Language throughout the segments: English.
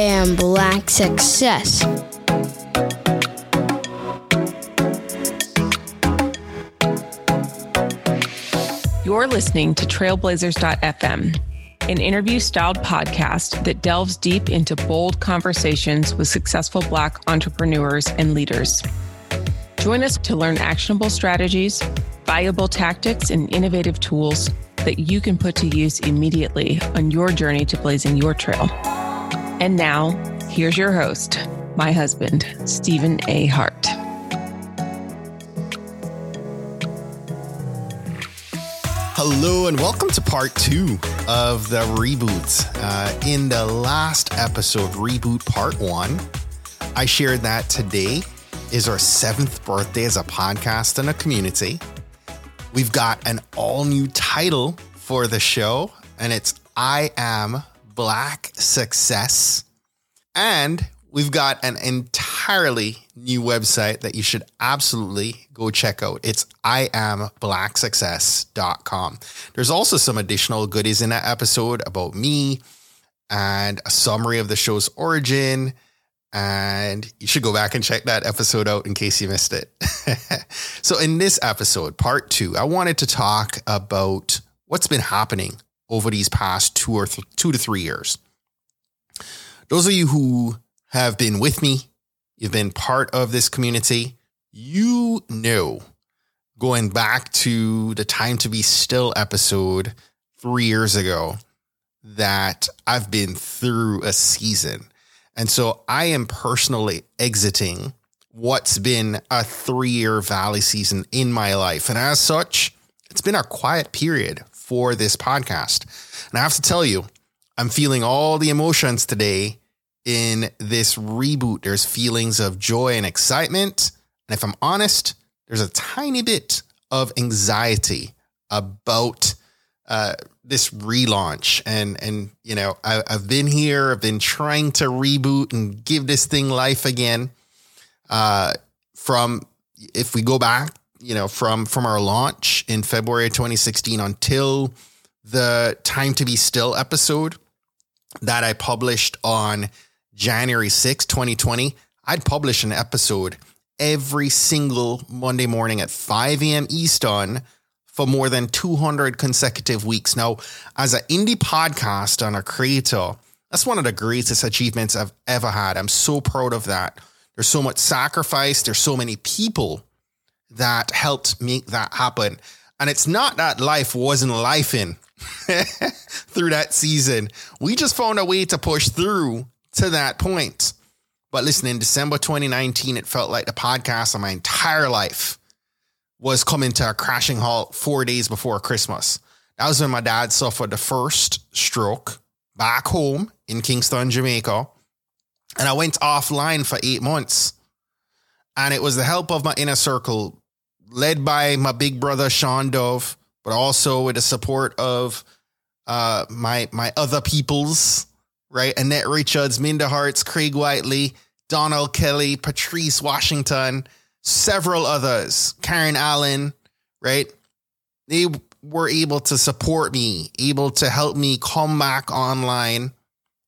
am Black Success. You're listening to Trailblazers.fm, an interview styled podcast that delves deep into bold conversations with successful Black entrepreneurs and leaders. Join us to learn actionable strategies, viable tactics, and innovative tools that you can put to use immediately on your journey to blazing your trail. And now, here's your host, my husband, Stephen A. Hart. Hello, and welcome to part two of the reboots. Uh, in the last episode, Reboot Part One, I shared that today is our seventh birthday as a podcast and a community. We've got an all new title for the show, and it's I Am Black Success. And we've got an entirely new website that you should absolutely go check out. It's iamblacksuccess.com. There's also some additional goodies in that episode about me and a summary of the show's origin. And you should go back and check that episode out in case you missed it. so, in this episode, part two, I wanted to talk about what's been happening over these past two or th- two to three years. Those of you who have been with me, you've been part of this community, you know, going back to the Time to Be Still episode three years ago, that I've been through a season. And so I am personally exiting what's been a three year valley season in my life. And as such, it's been a quiet period for this podcast. And I have to tell you, I'm feeling all the emotions today in this reboot. There's feelings of joy and excitement. And if I'm honest, there's a tiny bit of anxiety about uh, this relaunch. And, and you know, I, I've been here, I've been trying to reboot and give this thing life again. Uh, from, if we go back, you know, from, from our launch in February 2016 until the Time to Be Still episode that I published on January 6, 2020, I'd publish an episode every single Monday morning at 5 a.m. Eastern for more than 200 consecutive weeks. Now, as an indie podcast and a creator, that's one of the greatest achievements I've ever had. I'm so proud of that. There's so much sacrifice, there's so many people that helped make that happen. And it's not that life wasn't life in through that season. We just found a way to push through to that point. But listen, in December 2019, it felt like the podcast of my entire life was coming to a crashing halt four days before Christmas. That was when my dad suffered the first stroke back home in Kingston, Jamaica. And I went offline for eight months. And it was the help of my inner circle, led by my big brother, Sean Dove, but also with the support of uh, my my other peoples right? Annette Richards, Minda Harts, Craig Whiteley, Donald Kelly, Patrice Washington, several others, Karen Allen, right? They were able to support me, able to help me come back online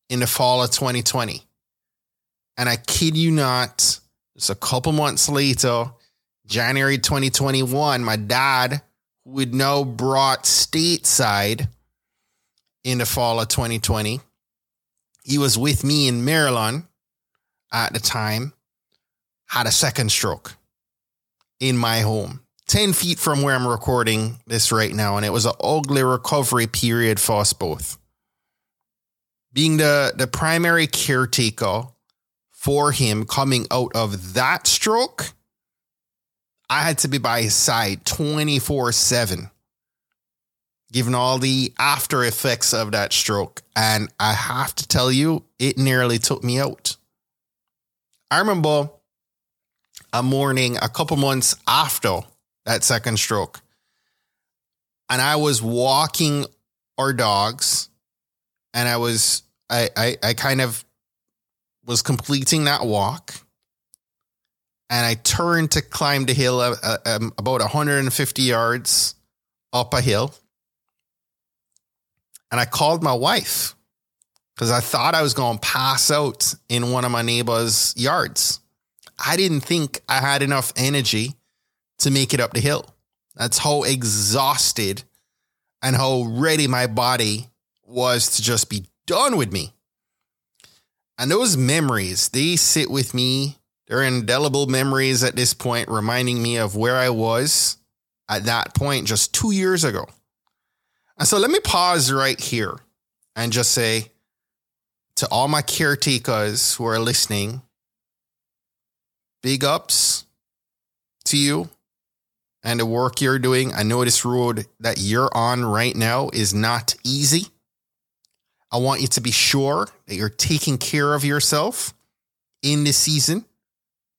in the fall of 2020. And I kid you not, just a couple months later, January 2021, my dad, who had now brought stateside in the fall of 2020, he was with me in Maryland at the time, had a second stroke in my home, 10 feet from where I'm recording this right now. And it was an ugly recovery period for us both. Being the, the primary caretaker for him coming out of that stroke, I had to be by his side 24 7 given all the after effects of that stroke. And I have to tell you, it nearly took me out. I remember a morning a couple months after that second stroke, and I was walking our dogs, and I was, I, I, I kind of was completing that walk. And I turned to climb the hill uh, uh, um, about 150 yards up a hill and I called my wife because I thought I was going to pass out in one of my neighbor's yards. I didn't think I had enough energy to make it up the hill. That's how exhausted and how ready my body was to just be done with me. And those memories, they sit with me. They're indelible memories at this point, reminding me of where I was at that point just two years ago. And so let me pause right here and just say to all my caretakers who are listening, big ups to you and the work you're doing. I know this road that you're on right now is not easy. I want you to be sure that you're taking care of yourself in this season.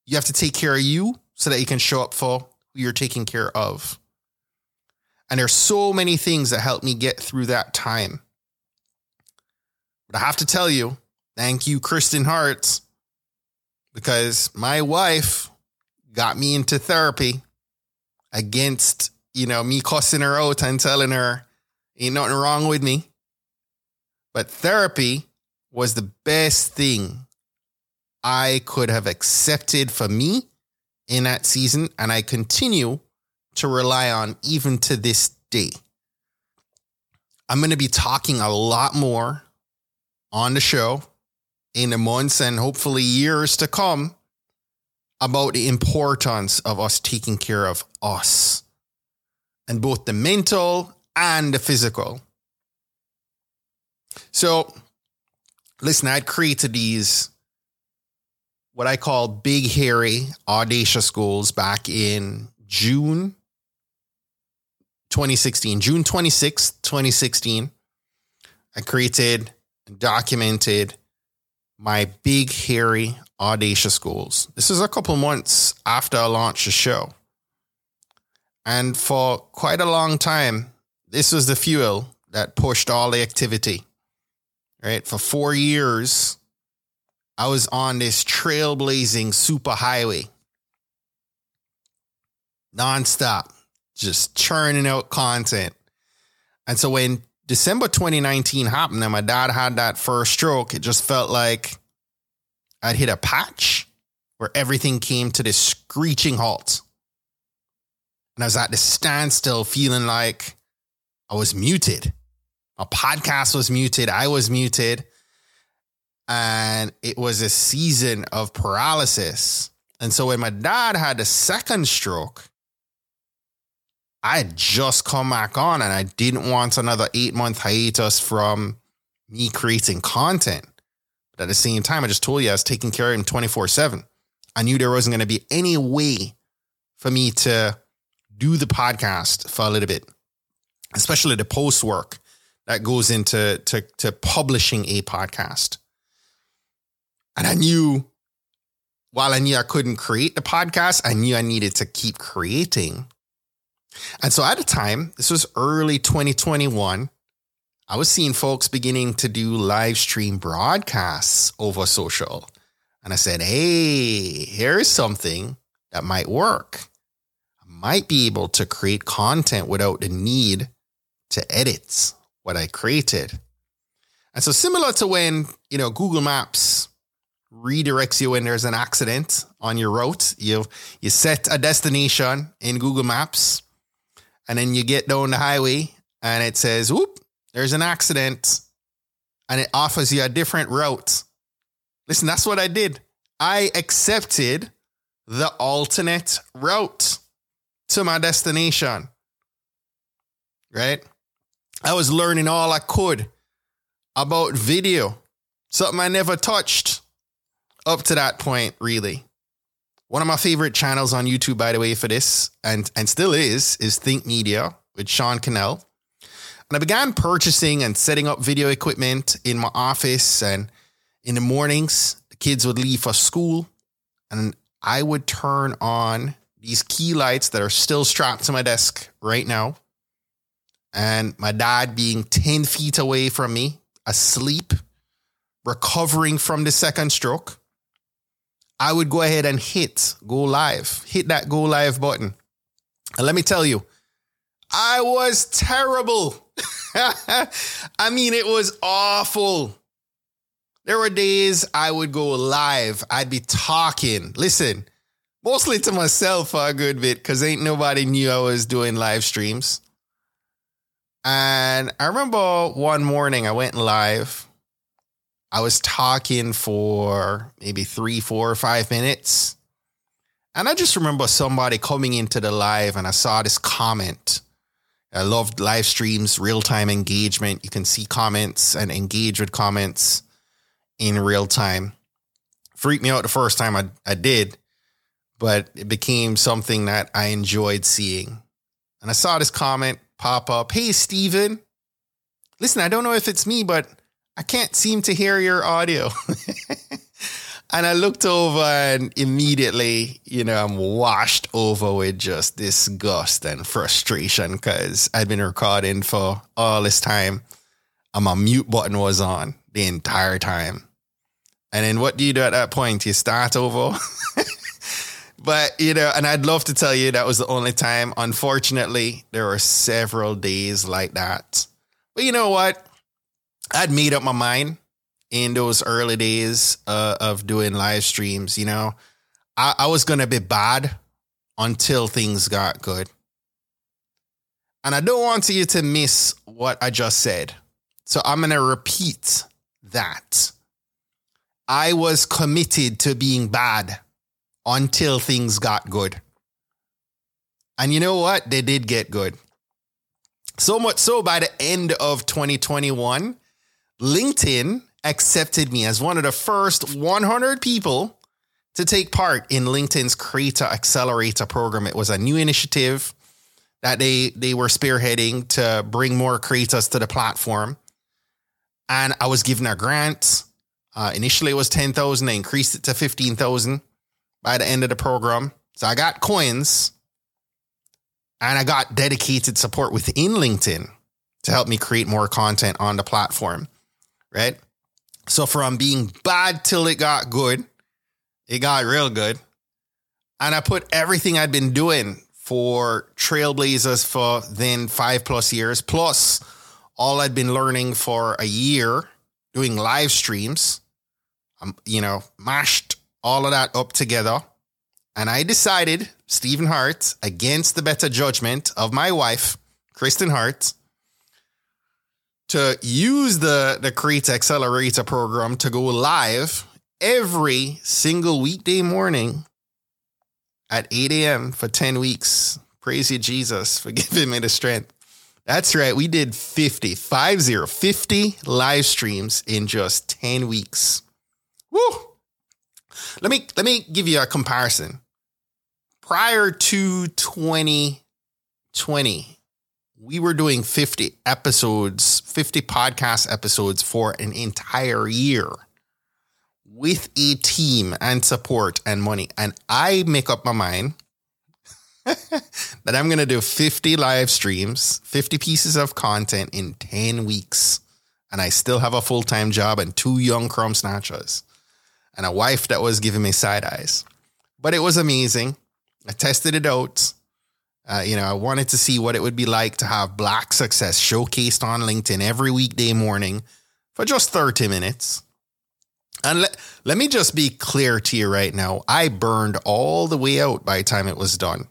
You have to take care of you so that you can show up for who you're taking care of. And there's so many things that helped me get through that time. But I have to tell you, thank you, Kristen Hart, because my wife got me into therapy against, you know, me cussing her out and telling her ain't nothing wrong with me. But therapy was the best thing I could have accepted for me in that season. And I continue to rely on even to this day. I'm going to be talking a lot more on the show in the months and hopefully years to come about the importance of us taking care of us and both the mental and the physical. So, listen, I'd created these what I call big, hairy, audacious goals back in June 2016, June 26, 2016. I created and documented my big, hairy, audacious goals. This is a couple months after I launched the show. And for quite a long time, this was the fuel that pushed all the activity right? For four years, I was on this trailblazing super highway, nonstop, just churning out content. And so when December 2019 happened and my dad had that first stroke, it just felt like I'd hit a patch where everything came to this screeching halt. And I was at this standstill, feeling like I was muted a podcast was muted. I was muted. And it was a season of paralysis. And so when my dad had the second stroke, I had just come back on and I didn't want another eight month hiatus from me creating content. But at the same time, I just told you I was taking care of him 24 7. I knew there wasn't going to be any way for me to do the podcast for a little bit, especially the post work that goes into to, to publishing a podcast. And I knew while I knew I couldn't create the podcast, I knew I needed to keep creating. And so at the time, this was early 2021, I was seeing folks beginning to do live stream broadcasts over social. And I said, hey, here's something that might work. I might be able to create content without the need to edit what I created. And so similar to when, you know, Google Maps redirects you when there's an accident on your route, you you set a destination in Google Maps and then you get down the highway and it says, "Whoop, there's an accident." And it offers you a different route. Listen, that's what I did. I accepted the alternate route to my destination. Right? I was learning all I could about video, something I never touched up to that point, really. One of my favorite channels on YouTube, by the way, for this, and, and still is, is Think Media with Sean Cannell. And I began purchasing and setting up video equipment in my office. And in the mornings, the kids would leave for school, and I would turn on these key lights that are still strapped to my desk right now and my dad being 10 feet away from me, asleep, recovering from the second stroke, I would go ahead and hit go live, hit that go live button. And let me tell you, I was terrible. I mean, it was awful. There were days I would go live. I'd be talking. Listen, mostly to myself for a good bit because ain't nobody knew I was doing live streams. And I remember one morning I went live. I was talking for maybe three, four, or five minutes. And I just remember somebody coming into the live and I saw this comment. I loved live streams, real time engagement. You can see comments and engage with comments in real time. Freaked me out the first time I, I did, but it became something that I enjoyed seeing. And I saw this comment pop up Hey, Stephen, listen, I don't know if it's me, but I can't seem to hear your audio. and I looked over and immediately, you know, I'm washed over with just disgust and frustration because I'd been recording for all this time and my mute button was on the entire time. And then what do you do at that point? You start over. but, you know, and I'd love to tell you that was the only time. Unfortunately, there were several days like that. But you know what? I'd made up my mind in those early days uh, of doing live streams. You know, I, I was going to be bad until things got good. And I don't want you to miss what I just said. So I'm going to repeat that. I was committed to being bad until things got good. And you know what? They did get good. So much so by the end of 2021, LinkedIn accepted me as one of the first 100 people to take part in LinkedIn's Creator Accelerator program. It was a new initiative that they they were spearheading to bring more creators to the platform. And I was given a grant uh, initially, it was 10,000. I increased it to 15,000 by the end of the program. So I got coins and I got dedicated support within LinkedIn to help me create more content on the platform. Right. So from being bad till it got good, it got real good. And I put everything I'd been doing for Trailblazers for then five plus years, plus all I'd been learning for a year doing live streams um, you know, mashed all of that up together. And I decided, Stephen Hart, against the better judgment of my wife, Kristen Hart, to use the, the Create Accelerator program to go live every single weekday morning at 8 a.m. for 10 weeks. Praise you, Jesus, for giving me the strength. That's right. We did 50, 50, 50 live streams in just 10 weeks. Woo! Let me let me give you a comparison. Prior to 2020, we were doing 50 episodes, 50 podcast episodes for an entire year with a team and support and money. And I make up my mind that I'm going to do 50 live streams, 50 pieces of content in 10 weeks. And I still have a full time job and two young crumb snatchers and a wife that was giving me side eyes. But it was amazing. I tested it out. Uh, you know, I wanted to see what it would be like to have black success showcased on LinkedIn every weekday morning for just 30 minutes. And let, let me just be clear to you right now. I burned all the way out by the time it was done,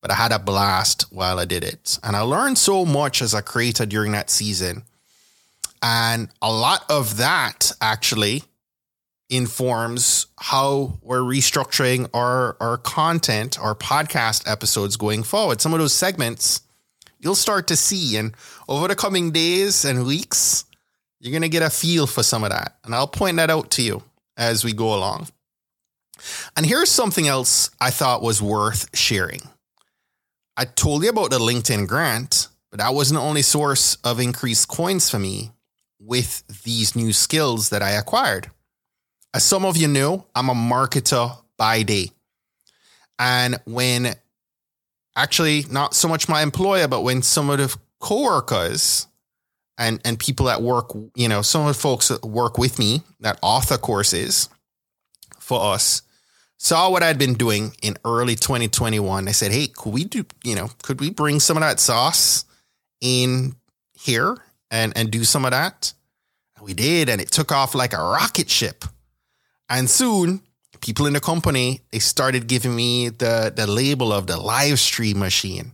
but I had a blast while I did it. And I learned so much as a creator during that season. And a lot of that actually informs how we're restructuring our, our content, our podcast episodes going forward. Some of those segments you'll start to see. And over the coming days and weeks, you're going to get a feel for some of that. And I'll point that out to you as we go along. And here's something else I thought was worth sharing. I told you about the LinkedIn grant, but that wasn't the only source of increased coins for me with these new skills that I acquired. As some of you know, I'm a marketer by day. And when actually not so much my employer, but when some of the coworkers and and people that work, you know, some of the folks that work with me that author courses for us saw what I'd been doing in early 2021. They said, "Hey, could we do, you know, could we bring some of that sauce in here and and do some of that?" And We did, and it took off like a rocket ship. And soon, people in the company they started giving me the the label of the live stream machine.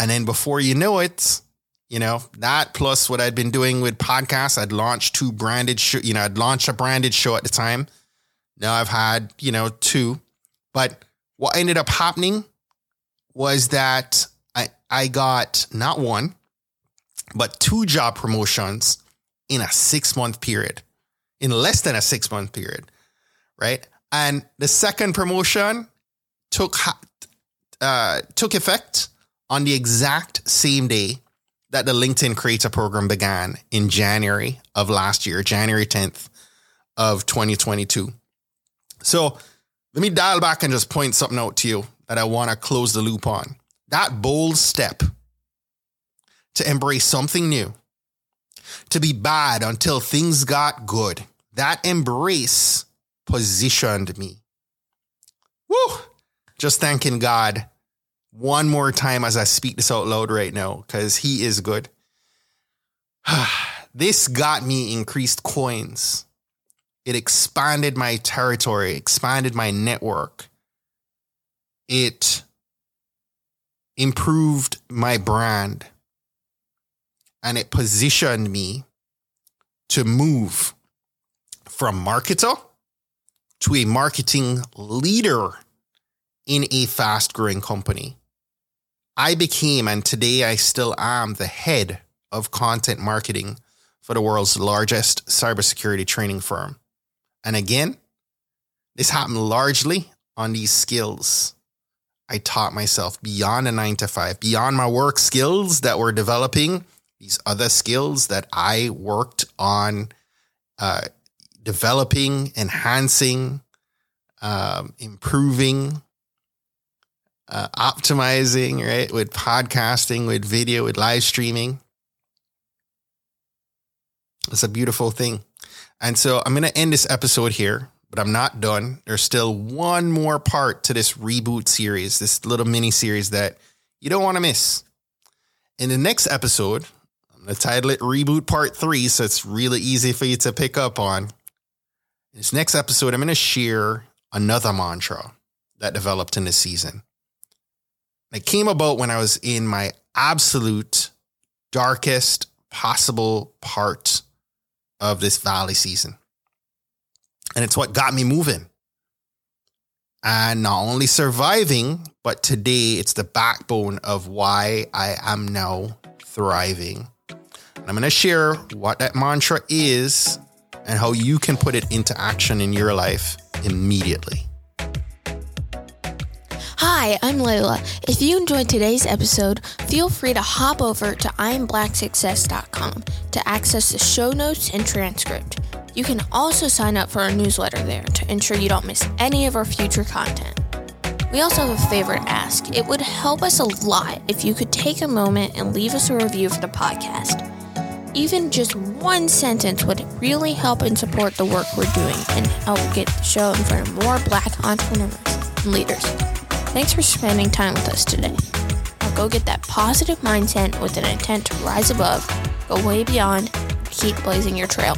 And then before you know it, you know that plus what I'd been doing with podcasts, I'd launched two branded show. You know, I'd launched a branded show at the time. Now I've had you know two, but what ended up happening was that I I got not one, but two job promotions in a six month period, in less than a six month period, right? And the second promotion took uh, took effect on the exact same day that the LinkedIn Creator Program began in January of last year, January 10th of 2022. So let me dial back and just point something out to you that I want to close the loop on. That bold step to embrace something new, to be bad until things got good, that embrace positioned me. Woo! Just thanking God one more time as I speak this out loud right now because He is good. this got me increased coins. It expanded my territory, expanded my network. It improved my brand and it positioned me to move from marketer to a marketing leader in a fast growing company. I became, and today I still am, the head of content marketing for the world's largest cybersecurity training firm. And again, this happened largely on these skills I taught myself beyond a nine to five, beyond my work skills that were developing, these other skills that I worked on uh, developing, enhancing, um, improving uh, optimizing, right? With podcasting, with video, with live streaming. It's a beautiful thing. And so I'm going to end this episode here, but I'm not done. There's still one more part to this reboot series, this little mini series that you don't want to miss. In the next episode, I'm going to title it Reboot Part 3, so it's really easy for you to pick up on. This next episode, I'm going to share another mantra that developed in this season. It came about when I was in my absolute darkest possible part of this valley season. And it's what got me moving. And not only surviving, but today it's the backbone of why I am now thriving. And I'm going to share what that mantra is and how you can put it into action in your life immediately. Hi, I'm Layla. If you enjoyed today's episode, feel free to hop over to IamBlackSuccess.com to access the show notes and transcript. You can also sign up for our newsletter there to ensure you don't miss any of our future content. We also have a favor to ask. It would help us a lot if you could take a moment and leave us a review for the podcast. Even just one sentence would really help and support the work we're doing and help get the show in front of more black entrepreneurs and leaders. Thanks for spending time with us today. Now go get that positive mindset with an intent to rise above, go way beyond, keep blazing your trail.